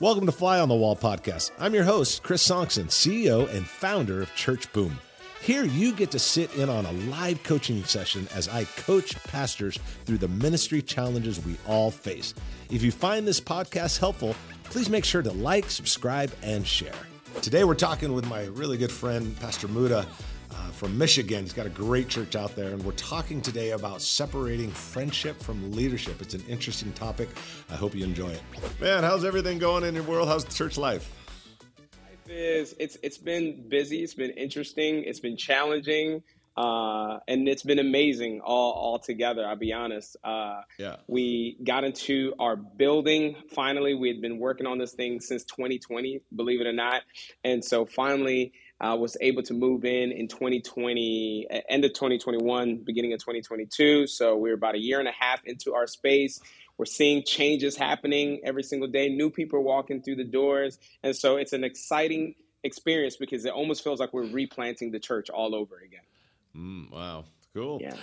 Welcome to Fly on the Wall podcast. I'm your host, Chris Sonksen, CEO and founder of Church Boom. Here, you get to sit in on a live coaching session as I coach pastors through the ministry challenges we all face. If you find this podcast helpful, please make sure to like, subscribe, and share. Today, we're talking with my really good friend, Pastor Muda uh, from Michigan. He's got a great church out there, and we're talking today about separating friendship from leadership. It's an interesting topic. I hope you enjoy it. Man, how's everything going in your world? How's church life? Life is it's it's been busy. It's been interesting. It's been challenging. Uh, and it's been amazing all, all together. I'll be honest. Uh, yeah. We got into our building finally. We had been working on this thing since 2020, believe it or not. And so finally, uh, was able to move in in 2020, end of 2021, beginning of 2022. So we're about a year and a half into our space. We're seeing changes happening every single day. New people are walking through the doors, and so it's an exciting experience because it almost feels like we're replanting the church all over again. Mm, wow. Cool. Yeah.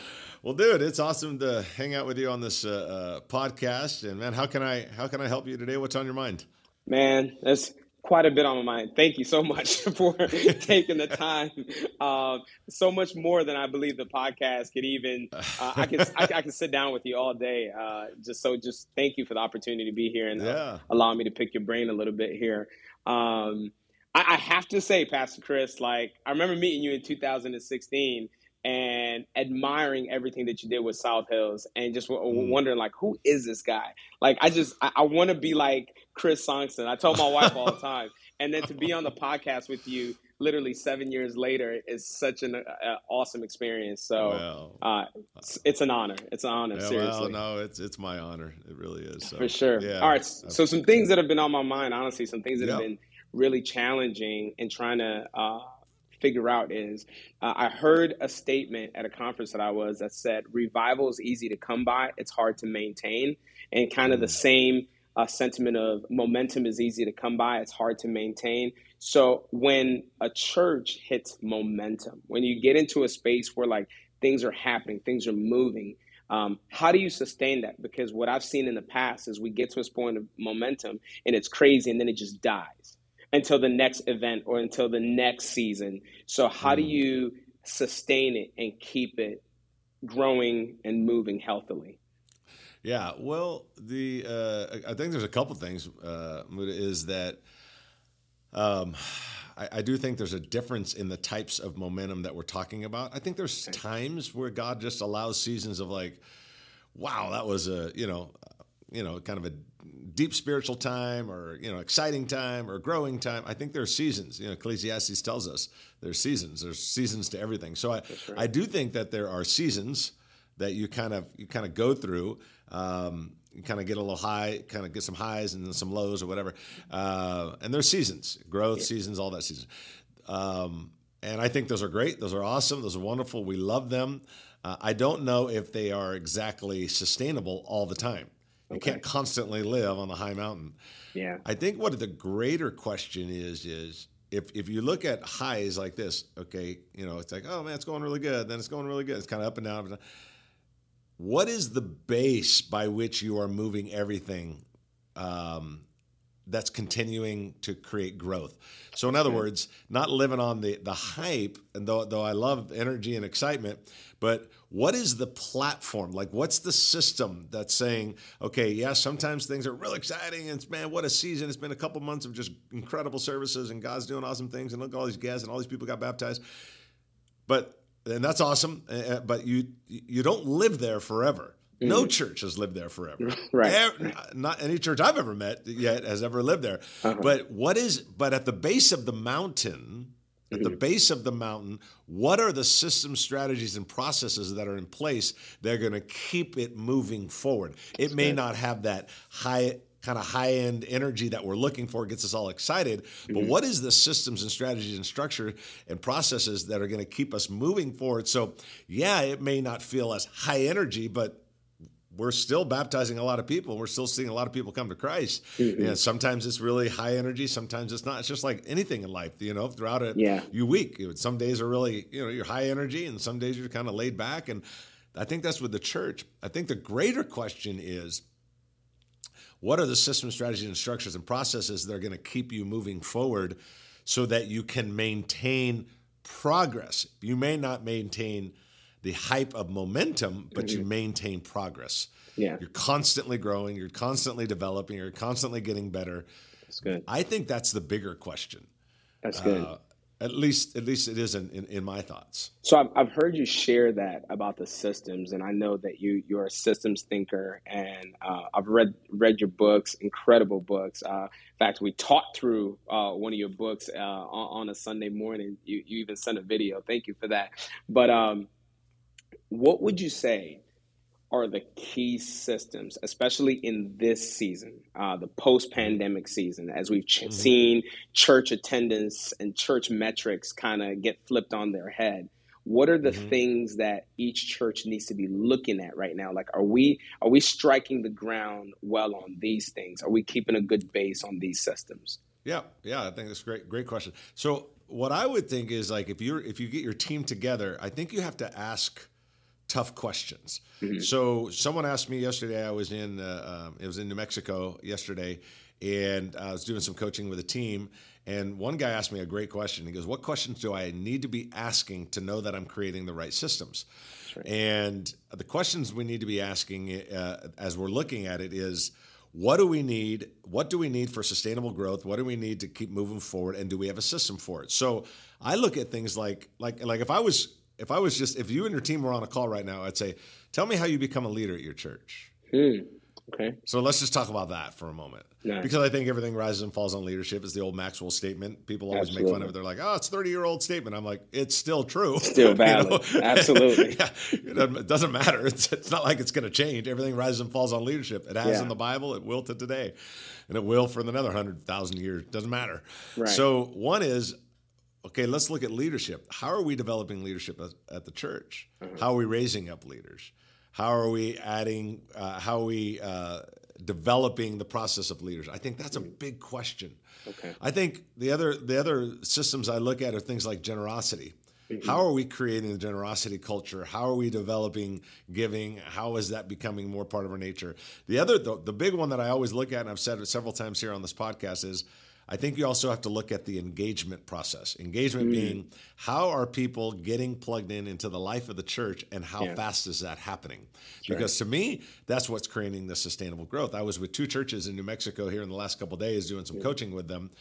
Well, dude, it's awesome to hang out with you on this uh, uh, podcast. And man, how can I how can I help you today? What's on your mind? Man, that's quite a bit on my mind. Thank you so much for taking the time. Um, so much more than I believe the podcast could even. Uh, I can I, I, can sit down with you all day. Uh, just so just thank you for the opportunity to be here and uh, yeah. allow me to pick your brain a little bit here. Um, I, I have to say, Pastor Chris, like I remember meeting you in 2016 and admiring everything that you did with South Hills and just mm. wondering like who is this guy? Like I just I, I want to be like Chris Sonksen. I tell my wife all the time, and then to be on the podcast with you literally seven years later is such an uh, awesome experience. So well, uh, it's, it's, an honor. It's an honor. Yeah, seriously. Well, no, it's it's my honor. It really is. So, For sure. Yeah, all right. So some things that have been on my mind, honestly, some things that have been really challenging and trying to. Uh, figure out is uh, I heard a statement at a conference that I was that said revival is easy to come by, it's hard to maintain, and kind of the mm. same uh, sentiment of momentum is easy to come by, it's hard to maintain. So when a church hits momentum, when you get into a space where like things are happening, things are moving. Um, how do you sustain that? Because what I've seen in the past is we get to this point of momentum and it's crazy and then it just dies until the next event or until the next season. So, how mm. do you sustain it and keep it growing and moving healthily? Yeah, well, the uh, I think there's a couple things. Uh, is that um, I, I, do think there's a difference in the types of momentum that we're talking about. I think there's times where God just allows seasons of like, wow, that was a you know, you know, kind of a deep spiritual time or you know exciting time or growing time i think there are seasons you know ecclesiastes tells us there's seasons there's seasons to everything so i, right. I do think that there are seasons that you kind of you kind of go through um, you kind of get a little high kind of get some highs and then some lows or whatever. Uh, and there's seasons growth seasons all that season. Um, and i think those are great. Those are awesome. Those are wonderful. We love them. Uh, i don't know if they are exactly sustainable all the time. You can't constantly live on the high mountain. Yeah. I think what the greater question is is if if you look at highs like this, okay, you know, it's like, oh man, it's going really good, then it's going really good. It's kind of up and down. What is the base by which you are moving everything um, that's continuing to create growth. So in other okay. words, not living on the the hype, and though though I love energy and excitement, but what is the platform? Like what's the system that's saying, okay, yeah, sometimes things are real exciting and it's man, what a season. It's been a couple months of just incredible services and God's doing awesome things and look at all these guests and all these people got baptized. But and that's awesome, but you you don't live there forever. Mm-hmm. No church has lived there forever. right. Not any church I've ever met yet has ever lived there. Uh-huh. But what is but at the base of the mountain, at mm-hmm. the base of the mountain, what are the system strategies and processes that are in place that are going to keep it moving forward? It may not have that high kind of high end energy that we're looking for gets us all excited. Mm-hmm. But what is the systems and strategies and structure and processes that are going to keep us moving forward? So, yeah, it may not feel as high energy, but we're still baptizing a lot of people. We're still seeing a lot of people come to Christ. Mm-hmm. And sometimes it's really high energy. Sometimes it's not. It's just like anything in life, you know, throughout a yeah. you week. Some days are really, you know, you're high energy and some days you're kind of laid back. And I think that's with the church. I think the greater question is, what are the system strategies and structures and processes that are going to keep you moving forward so that you can maintain progress. You may not maintain the hype of momentum, but mm-hmm. you maintain progress. Yeah. You're constantly growing, you're constantly developing, you're constantly getting better. That's good. I think that's the bigger question. That's good. Uh, at least, at least it is in, in, in, my thoughts. So I've, I've heard you share that about the systems, and I know that you you're a systems thinker, and uh, I've read read your books, incredible books. Uh, in fact, we talked through uh, one of your books uh, on, on, a Sunday morning. You you even sent a video. Thank you for that. But um, what would you say are the key systems, especially in this season, uh, the post pandemic season, as we've ch- mm-hmm. seen church attendance and church metrics kind of get flipped on their head? What are the mm-hmm. things that each church needs to be looking at right now? Like, are we are we striking the ground well on these things? Are we keeping a good base on these systems? Yeah, yeah, I think that's great. Great question. So, what I would think is like if you're if you get your team together, I think you have to ask tough questions. Mm-hmm. So someone asked me yesterday. I was in uh, um, it was in New Mexico yesterday, and I was doing some coaching with a team. And one guy asked me a great question. He goes, "What questions do I need to be asking to know that I'm creating the right systems?" Right. And the questions we need to be asking uh, as we're looking at it is. What do we need? What do we need for sustainable growth? What do we need to keep moving forward? And do we have a system for it? So I look at things like like like if I was if I was just if you and your team were on a call right now, I'd say, tell me how you become a leader at your church. Hmm. Okay. So let's just talk about that for a moment. Nice. Because I think everything rises and falls on leadership is the old Maxwell statement. People always Absolutely. make fun of it. They're like, oh, it's 30 year old statement. I'm like, it's still true. Still valid. you know? Absolutely. yeah. It doesn't matter. It's, it's not like it's going to change. Everything rises and falls on leadership. It has yeah. in the Bible. It will to today. And it will for another 100,000 years. Doesn't matter. Right. So one is okay, let's look at leadership. How are we developing leadership at, at the church? Mm-hmm. How are we raising up leaders? How are we adding, uh, how are we uh, developing the process of leaders? I think that's a mm-hmm. big question. Okay. I think the other, the other systems I look at are things like generosity. Mm-hmm. How are we creating the generosity culture? How are we developing giving? How is that becoming more part of our nature? The other, the, the big one that I always look at, and I've said it several times here on this podcast, is I think you also have to look at the engagement process. Engagement mm. being how are people getting plugged in into the life of the church and how yeah. fast is that happening? That's because right. to me, that's what's creating the sustainable growth. I was with two churches in New Mexico here in the last couple days doing some yeah. coaching with them.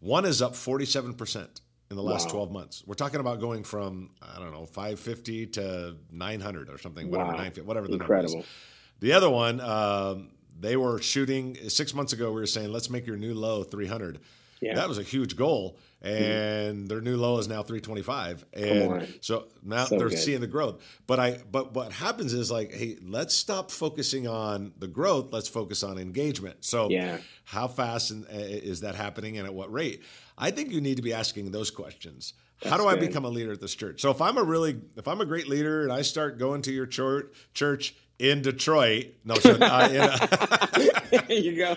One is up 47% in the last wow. 12 months. We're talking about going from, I don't know, 550 to 900 or something, wow. whatever, whatever the Incredible. number is. The other one, um, they were shooting six months ago. We were saying, let's make your new low 300. Yeah. That was a huge goal, and mm-hmm. their new low is now 325. And so now so they're good. seeing the growth. But I, but what happens is like, hey, let's stop focusing on the growth. Let's focus on engagement. So, yeah. how fast is that happening, and at what rate? I think you need to be asking those questions. That's how do good. I become a leader at this church? So if I'm a really, if I'm a great leader and I start going to your church, church in Detroit. No, so, uh, in, uh, there you go.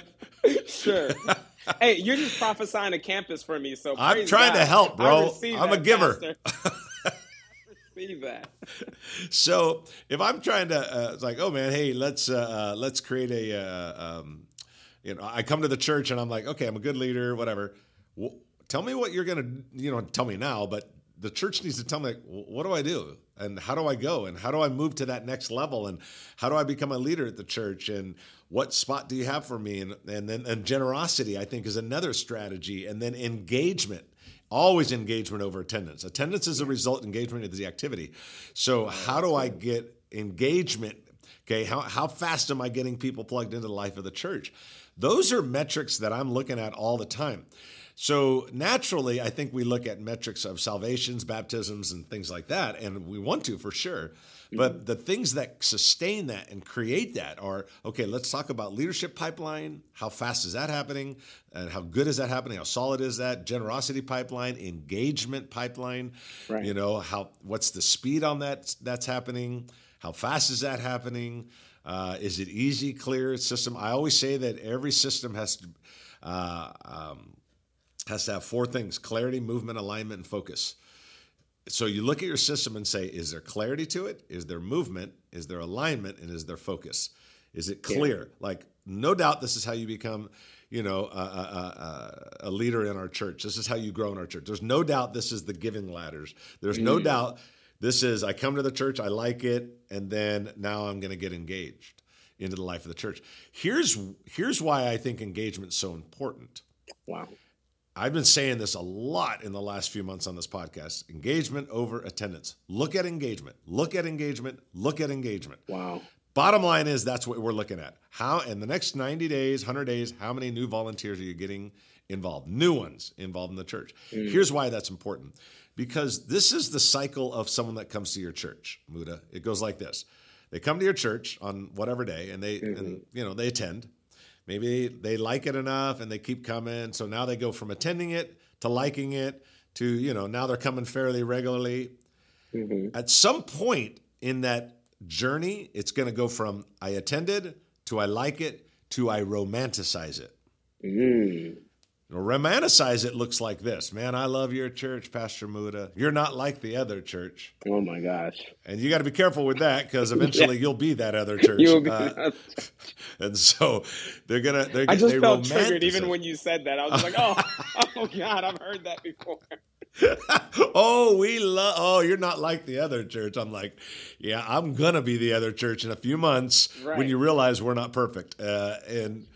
Sure. Hey, you're just prophesying a campus for me, so I'm trying God. to help, bro. I'm a giver. receive that. So if I'm trying to, uh, it's like, oh man, hey, let's uh, uh, let's create a, uh, um, you know, I come to the church and I'm like, okay, I'm a good leader, whatever. Well, tell me what you're gonna, you know, tell me now, but the church needs to tell me, like, what do I do? and how do I go? And how do I move to that next level? And how do I become a leader at the church? And what spot do you have for me? And and then and generosity I think is another strategy. And then engagement always engagement over attendance. Attendance is a result engagement is the activity. So how do I get engagement? Okay how, how fast am I getting people plugged into the life of the church? Those are metrics that I'm looking at all the time so naturally, I think we look at metrics of salvations, baptisms, and things like that, and we want to for sure. But mm-hmm. the things that sustain that and create that are okay, let's talk about leadership pipeline. How fast is that happening? And how good is that happening? How solid is that? Generosity pipeline, engagement pipeline. Right. You know, how what's the speed on that that's happening? How fast is that happening? Uh, is it easy, clear system? I always say that every system has to uh, um, has to have four things clarity, movement, alignment, and focus. So you look at your system and say, is there clarity to it? Is there movement? Is there alignment? And is there focus? Is it clear? Yeah. Like no doubt this is how you become you know a, a, a, a, leader in our church this is how you grow in our church there's no doubt this is the giving ladders there's no mm. doubt this is i come to the church i like it and then now i'm going to get engaged into the life of the church here's here's why i think engagement is so important wow I've been saying this a lot in the last few months on this podcast engagement over attendance. Look at engagement. Look at engagement. Look at engagement. Wow. Bottom line is that's what we're looking at. How in the next 90 days, 100 days, how many new volunteers are you getting involved? New ones involved in the church. Mm. Here's why that's important. Because this is the cycle of someone that comes to your church, Muda. It goes like this. They come to your church on whatever day and they mm-hmm. and you know, they attend maybe they like it enough and they keep coming. So now they go from attending it to liking it to, you know, now they're coming fairly regularly. Mm-hmm. At some point in that journey, it's going to go from I attended to I like it to I romanticize it. Mm romanticize it looks like this man i love your church pastor muda you're not like the other church oh my gosh and you got to be careful with that because eventually yeah. you'll be that other church you'll be uh, and so they're gonna they're, i just felt triggered even when you said that i was like oh oh god i've heard that before oh, we love. Oh, you're not like the other church. I'm like, yeah, I'm gonna be the other church in a few months right. when you realize we're not perfect. Uh, and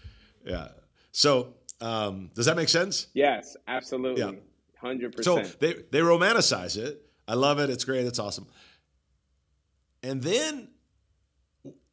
yeah, so um, does that make sense? Yes, absolutely. Yeah. 100%. So they, they romanticize it. I love it. It's great. It's awesome. And then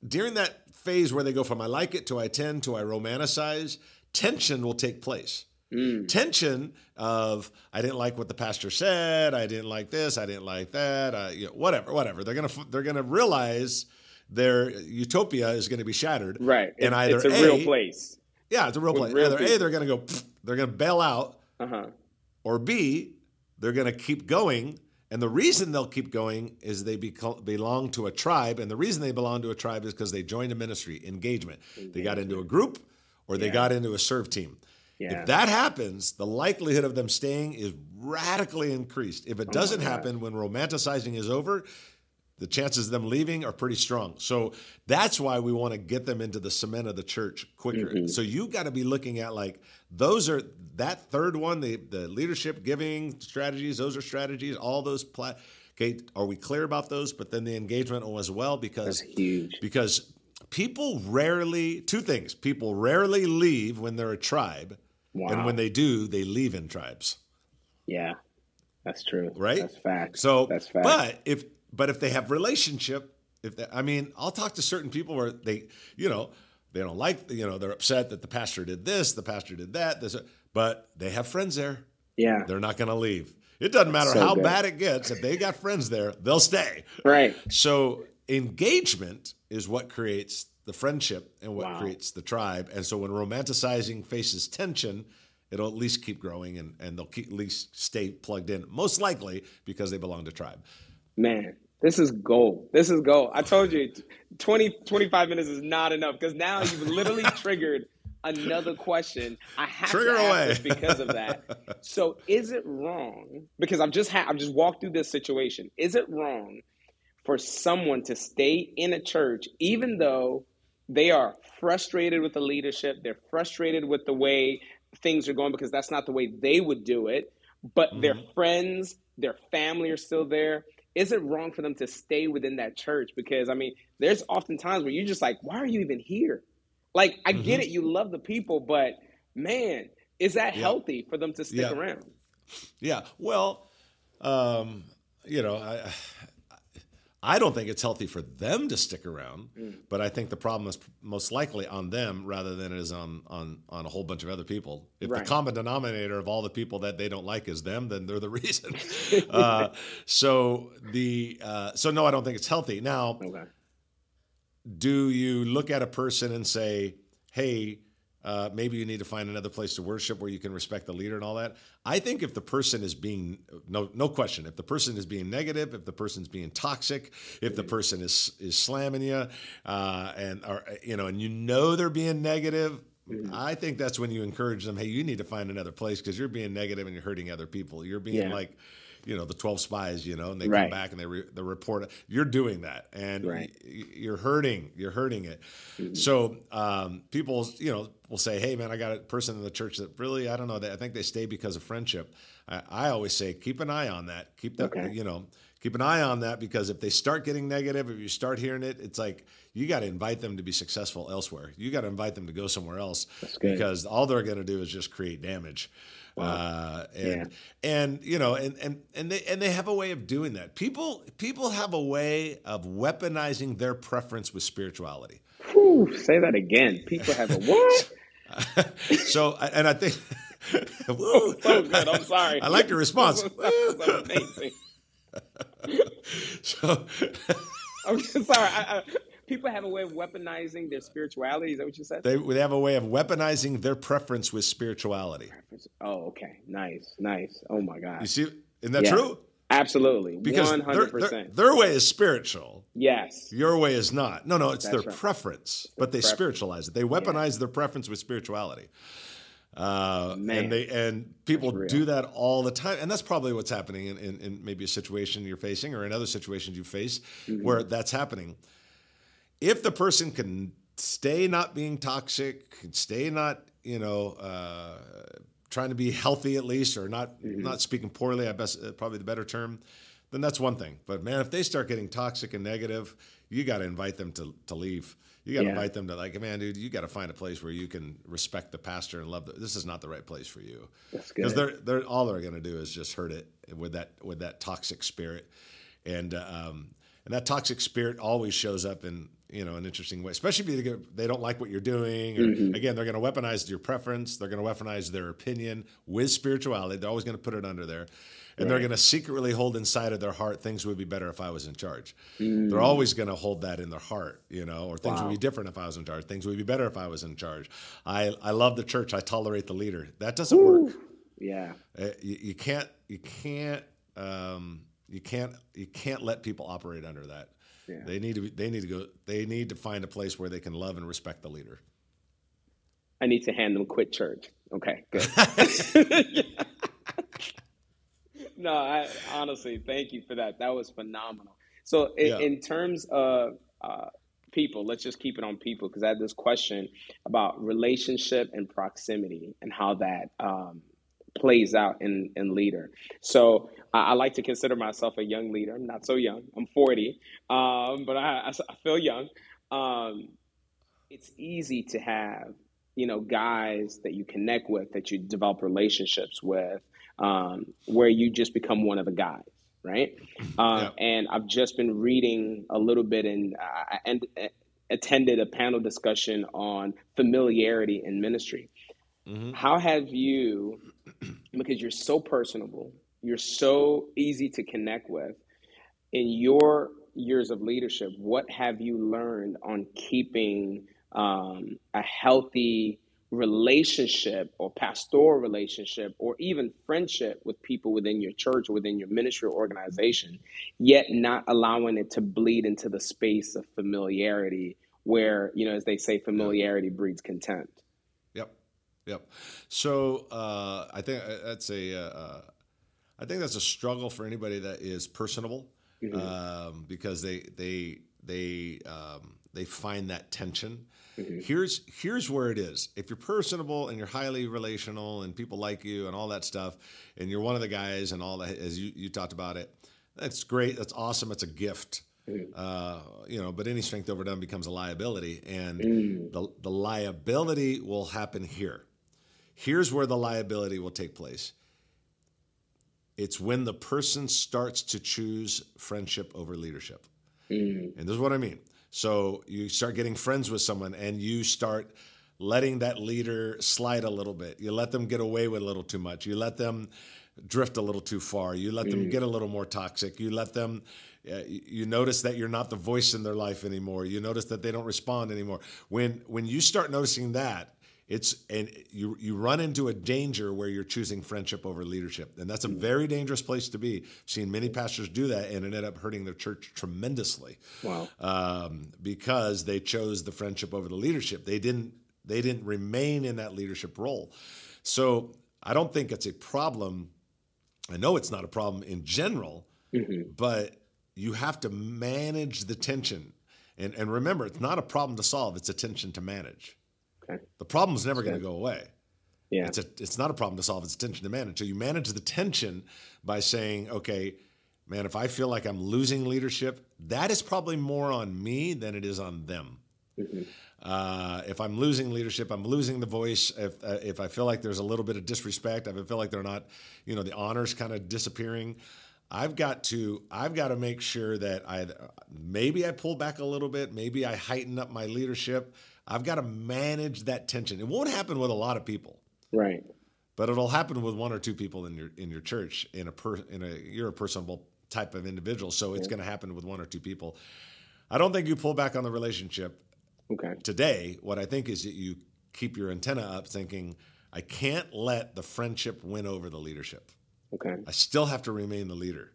during that phase where they go from I like it to I tend to I romanticize, tension will take place. Mm. Tension of I didn't like what the pastor said. I didn't like this. I didn't like that. I, you know, whatever, whatever. They're gonna they're gonna realize their utopia is going to be shattered. Right. And either it's a, a real place. Yeah, it's a real play. Either A, they're going to go, they're going to bail out, uh-huh. or B, they're going to keep going. And the reason they'll keep going is they belong to a tribe. And the reason they belong to a tribe is because they joined a ministry, engagement. engagement. They got into a group or they yeah. got into a serve team. Yeah. If that happens, the likelihood of them staying is radically increased. If it oh doesn't happen when romanticizing is over, the chances of them leaving are pretty strong. So that's why we want to get them into the cement of the church quicker. Mm-hmm. So you got to be looking at like those are that third one, the the leadership giving strategies. Those are strategies. All those. Pla- okay, are we clear about those? But then the engagement as well because that's huge because people rarely two things. People rarely leave when they're a tribe, wow. and when they do, they leave in tribes. Yeah. That's true. Right? That's fact. So, that's fact. But if but if they have relationship, if they, I mean, I'll talk to certain people where they, you know, they don't like, you know, they're upset that the pastor did this, the pastor did that, this, but they have friends there. Yeah, they're not going to leave. It doesn't matter so how good. bad it gets. If they got friends there, they'll stay. Right. So engagement is what creates the friendship and what wow. creates the tribe. And so when romanticizing faces tension, it'll at least keep growing and, and they'll keep, at least stay plugged in, most likely because they belong to tribe. Man, this is gold. This is gold. I told you 20, 25 minutes is not enough because now you've literally triggered another question. I have Trigger to ask away. because of that. so is it wrong? Because I've just had I've just walked through this situation. Is it wrong for someone to stay in a church even though they are frustrated with the leadership, they're frustrated with the way things are going because that's not the way they would do it, but mm-hmm. their friends, their family are still there is it wrong for them to stay within that church? Because I mean, there's often times where you're just like, why are you even here? Like, I mm-hmm. get it, you love the people, but man, is that yeah. healthy for them to stick yeah. around? Yeah. Well, um, you know, I, I don't think it's healthy for them to stick around, mm. but I think the problem is most likely on them rather than it is on on on a whole bunch of other people. If right. the common denominator of all the people that they don't like is them, then they're the reason. uh, so the uh, so no, I don't think it's healthy. Now, okay. do you look at a person and say, "Hey"? Uh, maybe you need to find another place to worship where you can respect the leader and all that. I think if the person is being no no question, if the person is being negative, if the person's being toxic, if the person is is slamming you, uh, and or you know, and you know they're being negative, mm-hmm. I think that's when you encourage them. Hey, you need to find another place because you're being negative and you're hurting other people. You're being yeah. like you know the 12 spies you know and they right. come back and they, re, they report you're doing that and right. you're hurting you're hurting it mm-hmm. so um, people you know will say hey man i got a person in the church that really i don't know i think they stay because of friendship i, I always say keep an eye on that keep that okay. you know keep an eye on that because if they start getting negative, if you start hearing it, it's like you got to invite them to be successful elsewhere. You got to invite them to go somewhere else because all they're going to do is just create damage. Wow. Uh, and yeah. and you know and and and they and they have a way of doing that. People people have a way of weaponizing their preference with spirituality. Whew, say that again. People have a what? so and I think. So good. I'm sorry. I like your response. amazing. so I'm sorry. I, I, people have a way of weaponizing their spirituality. Is that what you said? They, they have a way of weaponizing their preference with spirituality. Oh, okay. Nice, nice. Oh my God. You see, isn't that yeah. true? Absolutely. Because 100%. Their, their, their, way is spiritual. Yes. Your way is not. No, no, it's That's their right. preference, but they preference. spiritualize it. They weaponize yeah. their preference with spirituality. Uh, and they and people do that all the time, and that's probably what's happening in, in, in, maybe a situation you're facing or in other situations you face mm-hmm. where that's happening. If the person can stay not being toxic, can stay not you know uh, trying to be healthy at least, or not mm-hmm. not speaking poorly, I best uh, probably the better term, then that's one thing. But man, if they start getting toxic and negative, you got to invite them to to leave. You got to yeah. invite them to like, man, dude, you got to find a place where you can respect the pastor and love. The, this is not the right place for you. Because they're they're all they're going to do is just hurt it with that with that toxic spirit, and um, and that toxic spirit always shows up in you know an interesting way, especially if they don't like what you're doing. Or, mm-hmm. Again, they're going to weaponize your preference. They're going to weaponize their opinion with spirituality. They're always going to put it under there and right. they're going to secretly hold inside of their heart things would be better if I was in charge. Mm. They're always going to hold that in their heart, you know, or things wow. would be different if I was in charge. Things would be better if I was in charge. I I love the church. I tolerate the leader. That doesn't Ooh. work. Yeah, uh, you, you, can't you can't um, you can't you can't let people operate under that. Yeah. They need to be, they need to go they need to find a place where they can love and respect the leader. I need to hand them quit church. Okay, good. yeah. no, I honestly thank you for that. That was phenomenal. So, in, yeah. in terms of uh, people, let's just keep it on people because I had this question about relationship and proximity and how that um, plays out in, in leader. So, I, I, like to consider myself a young leader. I'm not so young. I'm 40, um, but I, I, feel young. Um, it's easy to have you know guys that you connect with that you develop relationships with um, where you just become one of the guys, right? Uh, yeah. And I've just been reading a little bit and I and, uh, attended a panel discussion on familiarity in ministry. Mm-hmm. How have you, because you're so personable, you're so easy to connect with, in your years of leadership, what have you learned on keeping um, a healthy relationship or pastoral relationship or even friendship with people within your church or within your ministry or organization, yet not allowing it to bleed into the space of familiarity where, you know, as they say, familiarity breeds contempt. Yep. So uh, I think uh, that's a, uh, uh, I think that's a struggle for anybody that is personable mm-hmm. um, because they, they, they, um, they find that tension. Mm-hmm. Here's here's where it is. If you're personable and you're highly relational and people like you and all that stuff, and you're one of the guys and all that, as you, you talked about it, that's great. That's awesome. It's a gift. Mm-hmm. Uh, you know, but any strength overdone becomes a liability, and mm. the the liability will happen here. Here's where the liability will take place. It's when the person starts to choose friendship over leadership. Mm. And this is what I mean. So you start getting friends with someone and you start letting that leader slide a little bit. You let them get away with a little too much. You let them drift a little too far. You let them mm. get a little more toxic. You let them uh, you notice that you're not the voice in their life anymore. You notice that they don't respond anymore. When when you start noticing that, it's and you you run into a danger where you're choosing friendship over leadership, and that's a very dangerous place to be. I've seen many pastors do that, and it ended up hurting their church tremendously. Wow! Um, because they chose the friendship over the leadership. They didn't they didn't remain in that leadership role. So I don't think it's a problem I know it's not a problem in general, mm-hmm. but you have to manage the tension. And, and remember, it's not a problem to solve, it's a tension to manage. Okay. The problem's never going to go away. Yeah. It's, a, it's not a problem to solve, it's a tension to manage. So you manage the tension by saying, okay, man, if I feel like I'm losing leadership, that is probably more on me than it is on them. Mm-hmm. Uh, if I'm losing leadership, I'm losing the voice. If uh, if I feel like there's a little bit of disrespect, if I feel like they're not, you know, the honors kind of disappearing, I've got to I've got to make sure that I maybe I pull back a little bit, maybe I heighten up my leadership. I've got to manage that tension. It won't happen with a lot of people, right? But it'll happen with one or two people in your in your church in a per in a you're a personable type of individual, so it's yeah. going to happen with one or two people. I don't think you pull back on the relationship Okay. Today, what I think is that you keep your antenna up thinking, I can't let the friendship win over the leadership. Okay. I still have to remain the leader.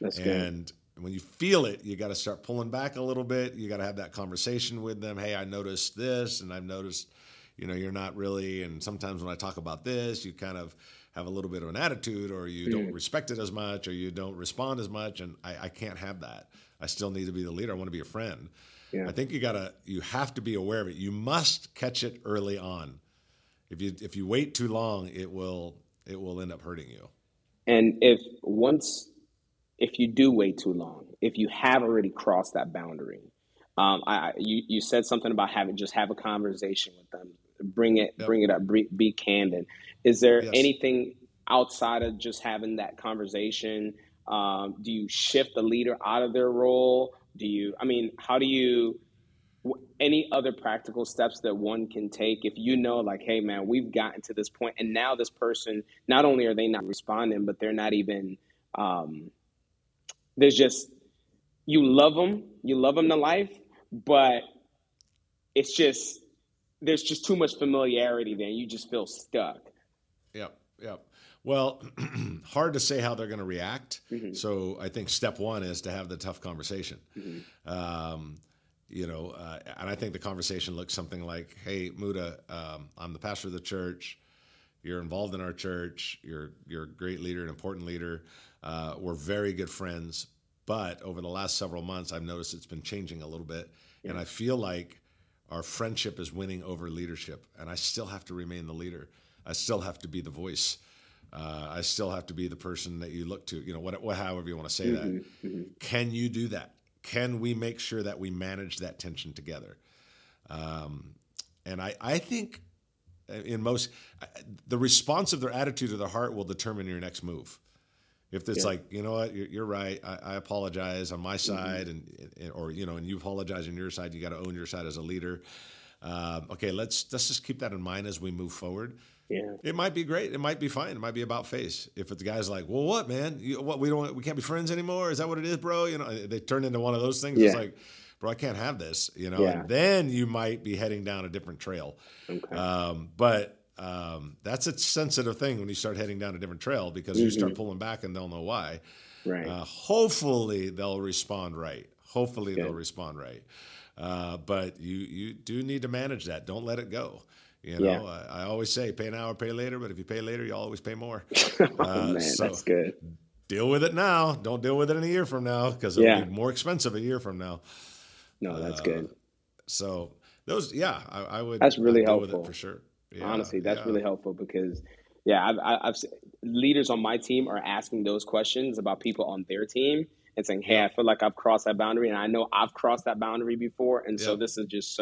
That's and good. When you feel it, you got to start pulling back a little bit. You got to have that conversation with them. Hey, I noticed this, and I've noticed, you know, you're not really. And sometimes when I talk about this, you kind of have a little bit of an attitude, or you mm. don't respect it as much, or you don't respond as much. And I, I can't have that. I still need to be the leader. I want to be a friend. Yeah. I think you gotta you have to be aware of it. You must catch it early on. If you if you wait too long, it will it will end up hurting you. And if once if you do wait too long, if you have already crossed that boundary, um, I you you said something about having just have a conversation with them, bring it yep. bring it up, be, be candid. Is there yes. anything outside of just having that conversation? Um, do you shift the leader out of their role? do you i mean how do you any other practical steps that one can take if you know like hey man we've gotten to this point and now this person not only are they not responding but they're not even um, there's just you love them you love them to life but it's just there's just too much familiarity there you just feel stuck yep yep well, hard to say how they're going to react. Mm-hmm. So I think step one is to have the tough conversation. Mm-hmm. Um, you know, uh, and I think the conversation looks something like, "Hey, Muda, um, I'm the pastor of the church. You're involved in our church. You're you're a great leader, an important leader. Uh, we're very good friends. But over the last several months, I've noticed it's been changing a little bit, yeah. and I feel like our friendship is winning over leadership, and I still have to remain the leader. I still have to be the voice." Uh, I still have to be the person that you look to. You know, what, what however you want to say mm-hmm, that. Mm-hmm. Can you do that? Can we make sure that we manage that tension together? Um, and I, I think in most, uh, the response of their attitude or their heart will determine your next move. If it's yeah. like, you know what, you're, you're right. I, I, apologize on my mm-hmm. side, mm-hmm. and, and, or you know, and you apologize on your side. You got to own your side as a leader. Um, okay, let's let's just keep that in mind as we move forward. Yeah. It might be great. It might be fine. It might be about face. If the guy's like, "Well, what, man? You, what we don't we can't be friends anymore? Is that what it is, bro?" You know, they turn into one of those things. Yeah. It's like, bro, I can't have this. You know, yeah. and then you might be heading down a different trail. Okay. Um, but um, that's a sensitive thing when you start heading down a different trail because mm-hmm. you start mm-hmm. pulling back and they'll know why. Right. Uh, hopefully they'll respond right. Hopefully Good. they'll respond right. Uh, but you you do need to manage that. Don't let it go. You know, yeah. I, I, always say pay now or pay later, but if you pay later, you always pay more. oh, uh, man, so that's good. Deal with it now. Don't deal with it in a year from now because it'll yeah. be more expensive a year from now. No, that's uh, good. So those, yeah, I, I would. That's really helpful for sure. Yeah, Honestly, that's yeah. really helpful because, yeah, I've, I've, leaders on my team are asking those questions about people on their team and saying, "Hey, I feel like I've crossed that boundary, and I know I've crossed that boundary before, and so this is just so